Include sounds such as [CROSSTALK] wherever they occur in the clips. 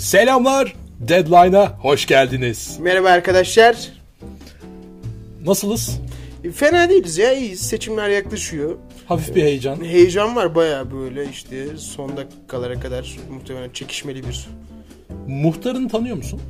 Selamlar. Deadline'a hoş geldiniz. Merhaba arkadaşlar. Nasılız? Fena değiliz ya iyiyiz. Seçimler yaklaşıyor. Hafif bir heyecan. Heyecan var baya böyle işte son dakikalara kadar muhtemelen çekişmeli bir. Muhtarını tanıyor musun?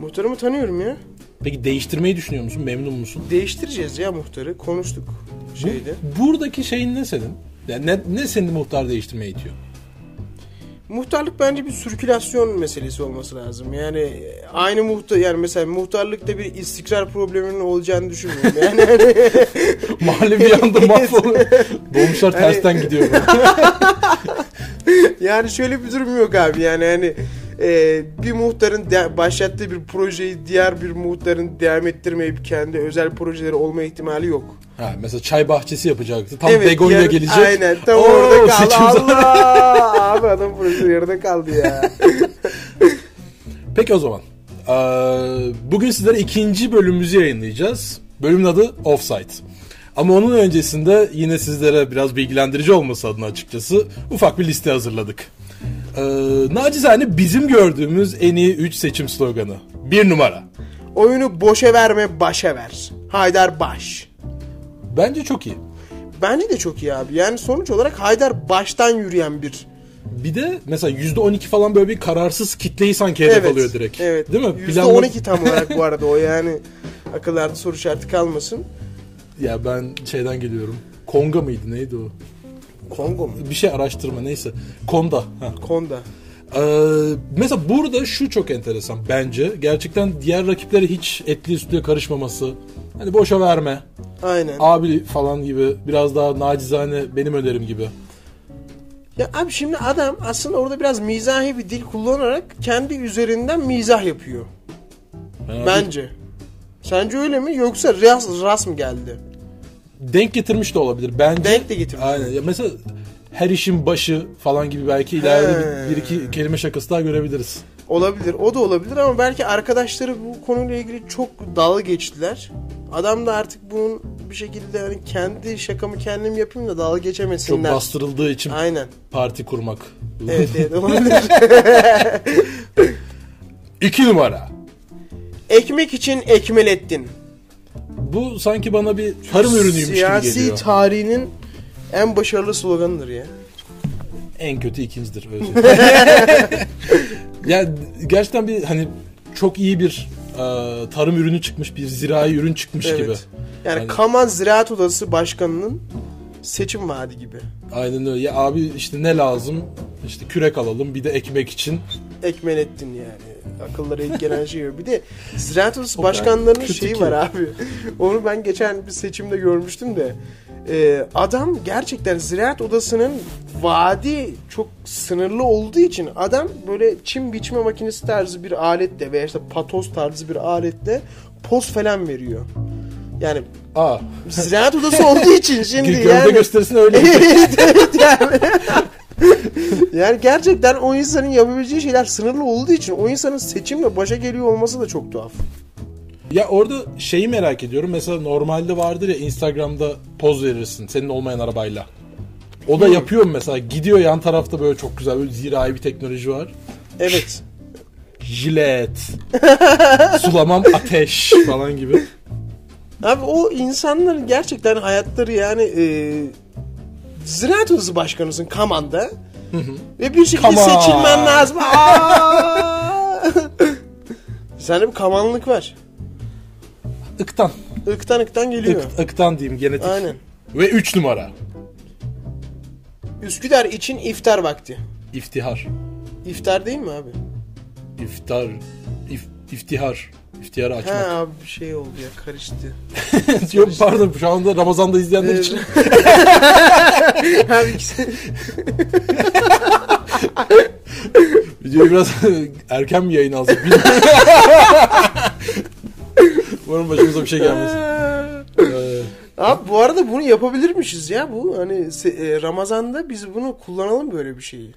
Muhtarımı tanıyorum ya. Peki değiştirmeyi düşünüyor musun? Memnun musun? Değiştireceğiz ya muhtarı. Konuştuk şeyde. Bu- buradaki şeyin ne senin? Yani ne, ne seni muhtar değiştirmeye itiyor? Muhtarlık bence bir sirkülasyon meselesi olması lazım. Yani e, aynı muhtar yani mesela muhtarlıkta bir istikrar probleminin olacağını düşünmüyorum. Yani hani- [LAUGHS] Mahalle bir anda mahvoluyor. [LAUGHS] Dolmuşlar tersten gidiyor. [LAUGHS] yani şöyle bir durum yok abi yani hani e, bir muhtarın de- başlattığı bir projeyi diğer bir muhtarın devam ettirmeyip kendi özel projeleri olma ihtimali yok. ha, mesela çay bahçesi yapacaktı. Tam Evet, begonya yarı- gelecek. Aynen tam Oo, orada kaldı. Allah! abi adam projesi yarıda kaldı ya. [LAUGHS] Peki o zaman. Ee, bugün sizlere ikinci bölümümüzü yayınlayacağız. Bölümün adı Offsite. Ama onun öncesinde yine sizlere biraz bilgilendirici olması adına açıkçası ufak bir liste hazırladık. Ee, nacizane bizim gördüğümüz en iyi 3 seçim sloganı. Bir numara. Oyunu boşa verme başa ver. Haydar Baş. Bence çok iyi. Bence de çok iyi abi. Yani sonuç olarak Haydar baştan yürüyen bir Bir de mesela %12 falan böyle bir kararsız kitleyi sanki hedef alıyor direkt. Evet. Değil mi? %12 tam olarak bu arada o [LAUGHS] yani akıllarda soru işareti kalmasın. Ya ben şeyden geliyorum. Konga mıydı neydi o? Kongo mu? Bir şey araştırma neyse. Konda. Ha. Konda. Ee, mesela burada şu çok enteresan bence. Gerçekten diğer rakiplere hiç etli üstlüye karışmaması. Hani boşa verme. Aynen. Abi falan gibi biraz daha nacizane benim önerim gibi. Ya abi şimdi adam aslında orada biraz mizahi bir dil kullanarak kendi üzerinden mizah yapıyor. Yani Bence. Sence öyle mi yoksa ras, ras mı geldi? Denk getirmiş de olabilir. Bence. Denk de getirmiş. Aynen. Ya mesela her işin başı falan gibi belki ileride He. bir, bir iki kelime şakası daha görebiliriz. Olabilir. O da olabilir ama belki arkadaşları bu konuyla ilgili çok dalga geçtiler. Adam da artık bunun bir şekilde hani kendi şakamı kendim yapayım da dalga Çok geçemesinler. bastırıldığı için Aynen. parti kurmak. Evet evet olabilir. [LAUGHS] İki numara. Ekmek için ekmelettin. Bu sanki bana bir tarım ürünüymüş gibi Siyasi geliyor. tarihinin en başarılı sloganıdır ya. En kötü ikincidir. öyle söyleyeyim. [LAUGHS] ya gerçekten bir hani çok iyi bir e, tarım ürünü çıkmış, bir zirai ürün çıkmış Evet. gibi. Yani Hani- Kaman Ziraat Odası Başkanı'nın seçim vaadi gibi. Aynen öyle. Ya abi işte ne lazım? İşte kürek alalım, bir de ekmek için. Ekmelettin yani. Akıllara ilk gelen şey. Bir de kadar başkanlarının şeyi var abi. [LAUGHS] Onu ben geçen bir seçimde görmüştüm de. Ee, adam gerçekten Ziraat Odası'nın vaadi çok sınırlı olduğu için adam böyle çim biçme makinesi tarzı bir aletle veya işte patos tarzı bir aletle poz falan veriyor. Yani Aa, Ziraat Odası olduğu için [LAUGHS] şimdi gövde yani gösterisine öyle. [LAUGHS] evet evet yani. [LAUGHS] yani gerçekten o insanın yapabileceği şeyler sınırlı olduğu için o insanın seçimle başa geliyor olması da çok tuhaf. ya orada şeyi merak ediyorum. Mesela normalde vardır ya Instagram'da poz verirsin senin olmayan arabayla. O da yapıyor mu mesela? Gidiyor yan tarafta böyle çok güzel böyle zirai bir teknoloji var. Evet. Jilet. [LAUGHS] Sulamam ateş falan gibi. Abi o insanların gerçekten hayatları yani e, Ziraat Odası Başkanısın Kaman'da ve bir şekilde seçilmen lazım. [LAUGHS] Sende bir kamanlık var. Iktan. Iktan ıktan geliyor. Ik, ıktan diyeyim genetik. Aynen. Ve 3 numara. Üsküdar için iftar vakti. İftihar. İftar değil mi abi? İftar. If, iftihar. İftiharı Ha açmak. abi bir şey oldu ya karıştı. [LAUGHS] Yok pardon şu anda Ramazan'da izleyenler Evet. [LAUGHS] için. abi ikisi- [LAUGHS] Videoyu biraz erken mi yayın alsak bilmiyorum. Umarım başımıza bir şey gelmez. Ee, Abi bu arada bunu yapabilirmişiz ya bu hani se- e, Ramazan'da biz bunu kullanalım böyle bir şeyi.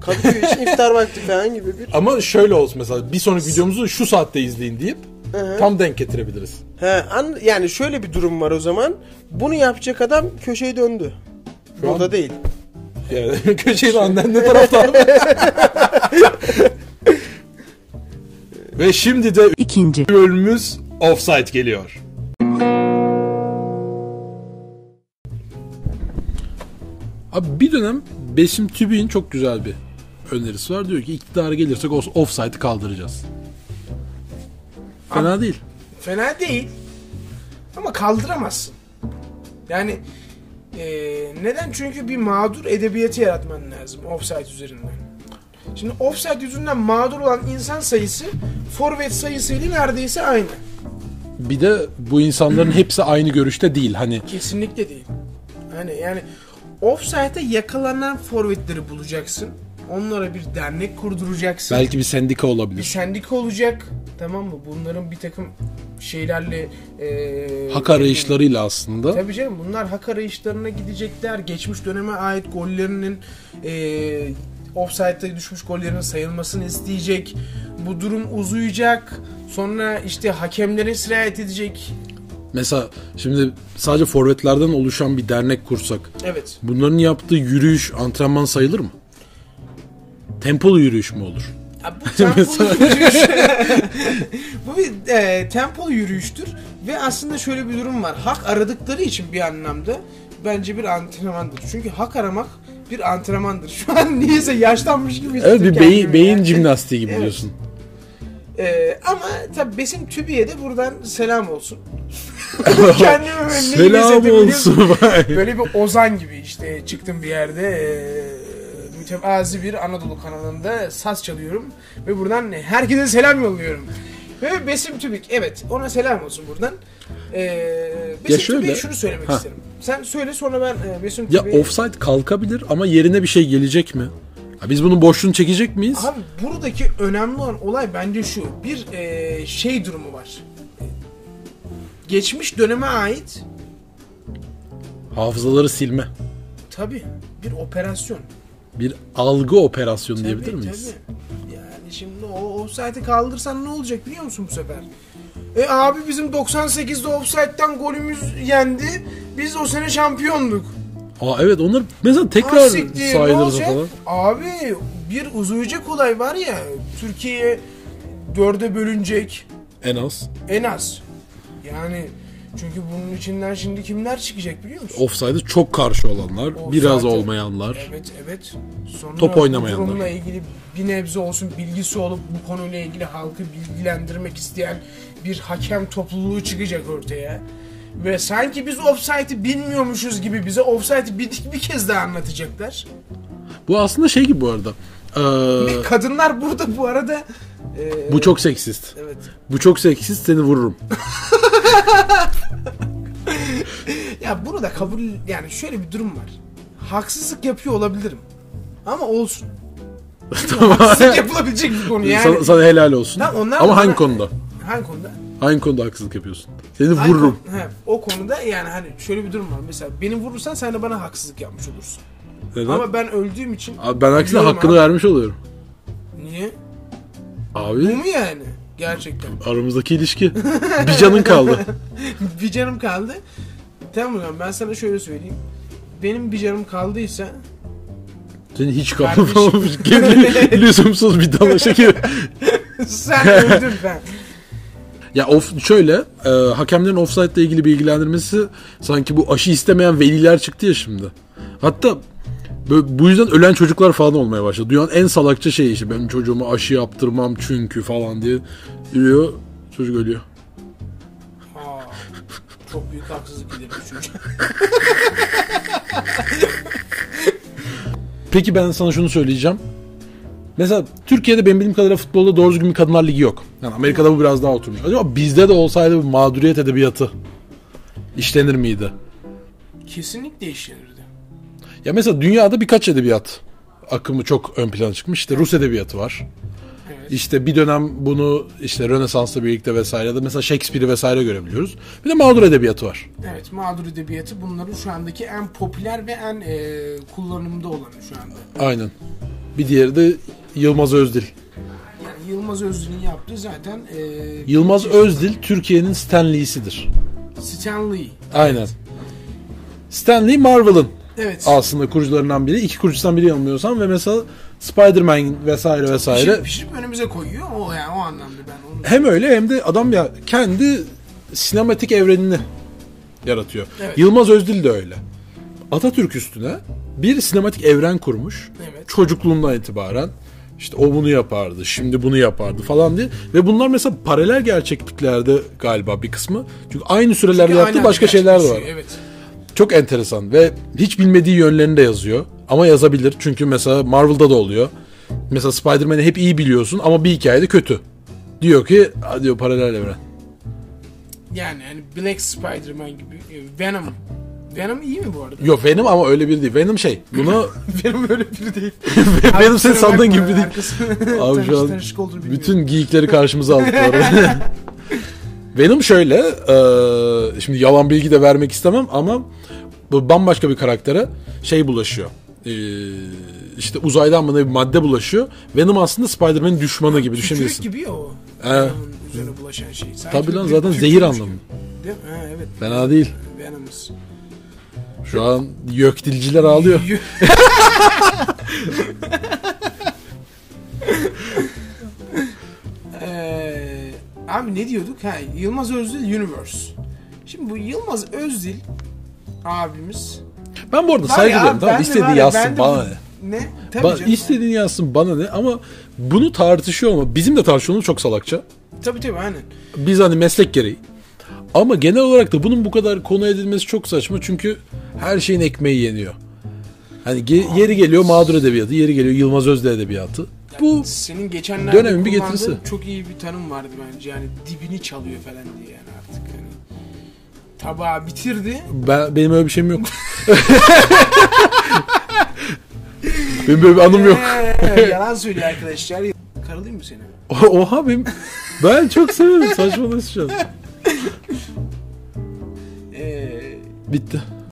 Kadıköy için iftar vakti falan gibi bir. ama şöyle olsun mesela bir sonraki videomuzu şu saatte izleyin deyip Hı hı. tam denk getirebiliriz. He, an, yani şöyle bir durum var o zaman. Bunu yapacak adam köşeyi döndü. Şu an- Burada değil. Yani [LAUGHS] köşeyi annen ne [LAUGHS] tarafta? Ve şimdi de ikinci, bölümümüz Offside geliyor. Abi bir dönem Besim Tübük'ün çok güzel bir önerisi var. Diyor ki iktidara gelirsek off- offside'ı kaldıracağız. Fena değil. Fena değil. Ama kaldıramazsın. Yani eee, neden? Çünkü bir mağdur edebiyatı yaratman lazım offside üzerinden. Şimdi offside yüzünden mağdur olan insan sayısı forvet sayısıyla neredeyse aynı. Bir de bu insanların [CLEARS THROAT] hepsi aynı görüşte değil. Hani Kesinlikle değil. Hani yani offside'e yakalanan forvetleri bulacaksın. Onlara bir dernek kurduracaksın. belki bir sendika bir olabilir. sendika olacak. Tamam mı? Bunların bir takım şeylerle eee Hak arayışlarıyla aslında. Tabii canım bunlar hak arayışlarına gidecekler. Geçmiş döneme ait gollerinin eee offside'da düşmüş gollerin sayılmasını isteyecek. Bu durum uzayacak. Sonra işte hakemlere sirayet edecek. Mesela şimdi sadece forvetlerden oluşan bir dernek kursak. Evet. Bunların yaptığı yürüyüş antrenman sayılır mı? Tempolu yürüyüş mü olur? Ya bu tempolu [LAUGHS] yürüyüş. [LAUGHS] bu bir e, tempolu yürüyüştür ve aslında şöyle bir durum var. Hak aradıkları için bir anlamda bence bir antrenmandır. Çünkü hak aramak bir antrenmandır. Şu an [LAUGHS] niyeyse yaşlanmış gibi Evet bir beyin, beyin jimnastiği gibi Evet. diyorsun. Ee, ama tabii Besim Tübi'ye de buradan selam olsun. Kendimi Selam olsun. Böyle bir ozan gibi işte çıktım bir yerde e, mütevazi bir Anadolu kanalında saz çalıyorum ve buradan herkese selam yolluyorum. Ve Besim Tübük evet ona selam olsun buradan. Ee, Besim Ya şöyle- Tübük'e şunu söylemek Ha. isterim. Sen söyle sonra ben e, Besim ya Tübük'e... offside kalkabilir ama yerine bir şey gelecek mi? Ya biz bunun boşluğunu çekecek miyiz? Abi buradaki önemli olan olay bence şu. Bir e, şey durumu var. Geçmiş döneme ait Hafızaları silme. tabi bir operasyon. Bir algı operasyonu Tabii, diyebilir miyiz? tabii. Yani şimdi o offside'i kaldırsan ne olacak biliyor musun bu sefer? E abi bizim 98'de offside'den golümüz yendi. Biz o sene şampiyonduk. Aa evet onları mesela tekrar siktir, ne sayılırsa olacak? falan. Abi bir uzayacak olay var ya Türkiye dörde bölünecek. En az. En az. Yani çünkü bunun içinden şimdi kimler çıkacak biliyor musun? Offside'e çok karşı olanlar, Offside'e- biraz olmayanlar. Evet evet. Sonra Top oynamayanlar. Bu durumla ilgili bir nebze olsun bilgisi olup bu konuyla ilgili halkı bilgilendirmek isteyen bir hakem topluluğu çıkacak ortaya. Ve sanki biz offside'i bilmiyormuşuz gibi bize offside'i bir, bir kez daha anlatacaklar. Bu aslında şey gibi bu arada. Ee, kadınlar burada bu arada e, bu çok seksist. evet. Bu çok seksist seni vururum. [LAUGHS] Ya bunu da kabul yani şöyle bir durum var. Haksızlık yapıyor olabilirim. Ama olsun. [LAUGHS] Haksızlık yapılabilecek bir konu yani. sana, sana helal olsun. Lan onlar Ama hangi konuda? Hangi konuda? Hangi konuda haksızlık yapıyorsun? Seni Hangi vururum. konu- he, o konuda yani hani şöyle bir durum var. Mesela beni vurursan sen de bana haksızlık yapmış olursun. Neden? Ama ben öldüğüm için Abi ben aksine hakkını abi. vermiş oluyorum. niye? Bu Abi mu yani? Gerçekten. aramızdaki ilişki. bir canın kaldı. [LAUGHS] bir canım kaldı. Tamam mı? Ben sana şöyle söyleyeyim. Benim bir canım kaldıysa Senin hiç Kardeşim. [LAUGHS] kalmamış. Kendi [LAUGHS] lüzumsuz bir dalaşa gir. sen [LAUGHS] öldün ben. Ya of şöyle e, hakemlerin offside ile ilgili bilgilendirmesi sanki bu aşı istemeyen veliler çıktı ya şimdi. Hatta bö- bu yüzden ölen çocuklar falan olmaya başladı. Dünyanın en salakça şeyi işte benim çocuğuma aşı yaptırmam çünkü falan diye yürüyor çocuk ölüyor. Çok büyük haksızlık edilmiş çocuk. [LAUGHS] Peki ben sana şunu söyleyeceğim. Mesela Türkiye'de benim bildiğim kadarıyla futbolda doğru düzgün bir kadınlar ligi yok. Yani Amerika'da bu biraz daha oturmuş. Acaba bizde de olsaydı bir mağduriyet edebiyatı işlenir miydi? Kesinlikle işlenirdi. Ya mesela dünyada birkaç edebiyat akımı çok ön plana çıkmış. İşte Rus edebiyatı var. Evet. İşte bir dönem bunu işte Rönesans'la birlikte vesaire de mesela Shakespeare'i vesaire görebiliyoruz. Bir de mağdur edebiyatı var. Evet, mağdur edebiyatı bunların şu andaki en popüler ve en e, kullanımda olanı şu anda. Aynen. Bir diğeri de Yılmaz Özdil. Yani Yılmaz Özdil'in yaptığı zaten e, Yılmaz Özdil Türkiye'nin Stan Lee'sidir. Stanley. Aynen. Stanley Marvel'ın Evet. aslında kurucularından biri. İki kurucusundan biri yanılmıyorsam ve mesela Spider-Man vesaire vesaire. Pişirip, pişirip önümüze koyuyor. O yani o anlamda ben hem öyle hem de adam ya kendi sinematik evrenini yaratıyor. Evet. Yılmaz Özdil de öyle. Atatürk üstüne bir sinematik evren kurmuş. Evet. Çocukluğundan itibaren işte o bunu yapardı, şimdi bunu yapardı falan diye. Ve bunlar mesela paralel gerçekliklerde galiba bir kısmı. Çünkü aynı sürelerde Çünkü yaptığı başka şeyler de var. Evet. Çok enteresan ve hiç bilmediği yönlerini de yazıyor. Ama yazabilir çünkü mesela Marvel'da da oluyor. Mesela Spider-Man'i hep iyi biliyorsun ama bir hikayede kötü. Diyor ki diyor paralel evren. Yani hani Black Spider-Man gibi. e, Venom. Venom iyi mi bu arada? Yok Venom ama öyle biri değil. Venom şey. Bunu [LAUGHS] Venom öyle biri değil. Venom sen sandığın gibi değil. Abi şu an bütün geyikleri karşımıza aldık. [LAUGHS] Venom şöyle, e, şimdi yalan bilgi de vermek istemem ama bu bambaşka bir karaktere şey bulaşıyor. E, işte uzaydan mı bir madde bulaşıyor. Venom aslında Spider-Man'in düşmanı gibi Tükürük düşünebilirsin. gibi ya o. Venom'un üzerine bulaşan şey. Sanki Tabii lan zaten tükürük zehir anlamı. Değil mi? Ha, evet. Fena değil. Venom'uz. Şu an dilciler ağlıyor. [LAUGHS] Ee, abi ne diyorduk? Ha, Yılmaz Özdil Universe. Şimdi bu Yılmaz Özdil abimiz Ben bu arada Var saygı ya, duyuyorum. Tamam ben de ya, yazsın ben de bana bu- ne. Ne? Tabii Ba- canım. istediğini yazsın bana ne ama bunu tartışıyor ama bizim de tartışıyorumuz çok salakça. Tabii tabii aynen. Biz hani meslek gereği. Ama genel olarak da bunun bu kadar konu edilmesi çok saçma çünkü her şeyin ekmeği yeniyor. Hani ge- yeri geliyor mağdur edebiyatı, yeri geliyor Yılmaz Özdil edebiyatı. Bu Senin geçenlerde dönemin bir kullandığın getirisi. çok iyi bir tanım vardı bence. Yani dibini çalıyor falan diye yani artık hani. Tabağı bitirdi. ben benim öyle bir şeyim yok. [LAUGHS] benim böyle bir anım yok. Ee, [LAUGHS] yalan söylüyor arkadaşlar. Karalayım mı seni? Oha benim ben çok severim saçmalıyorsun. [LAUGHS] Ee, Bitti.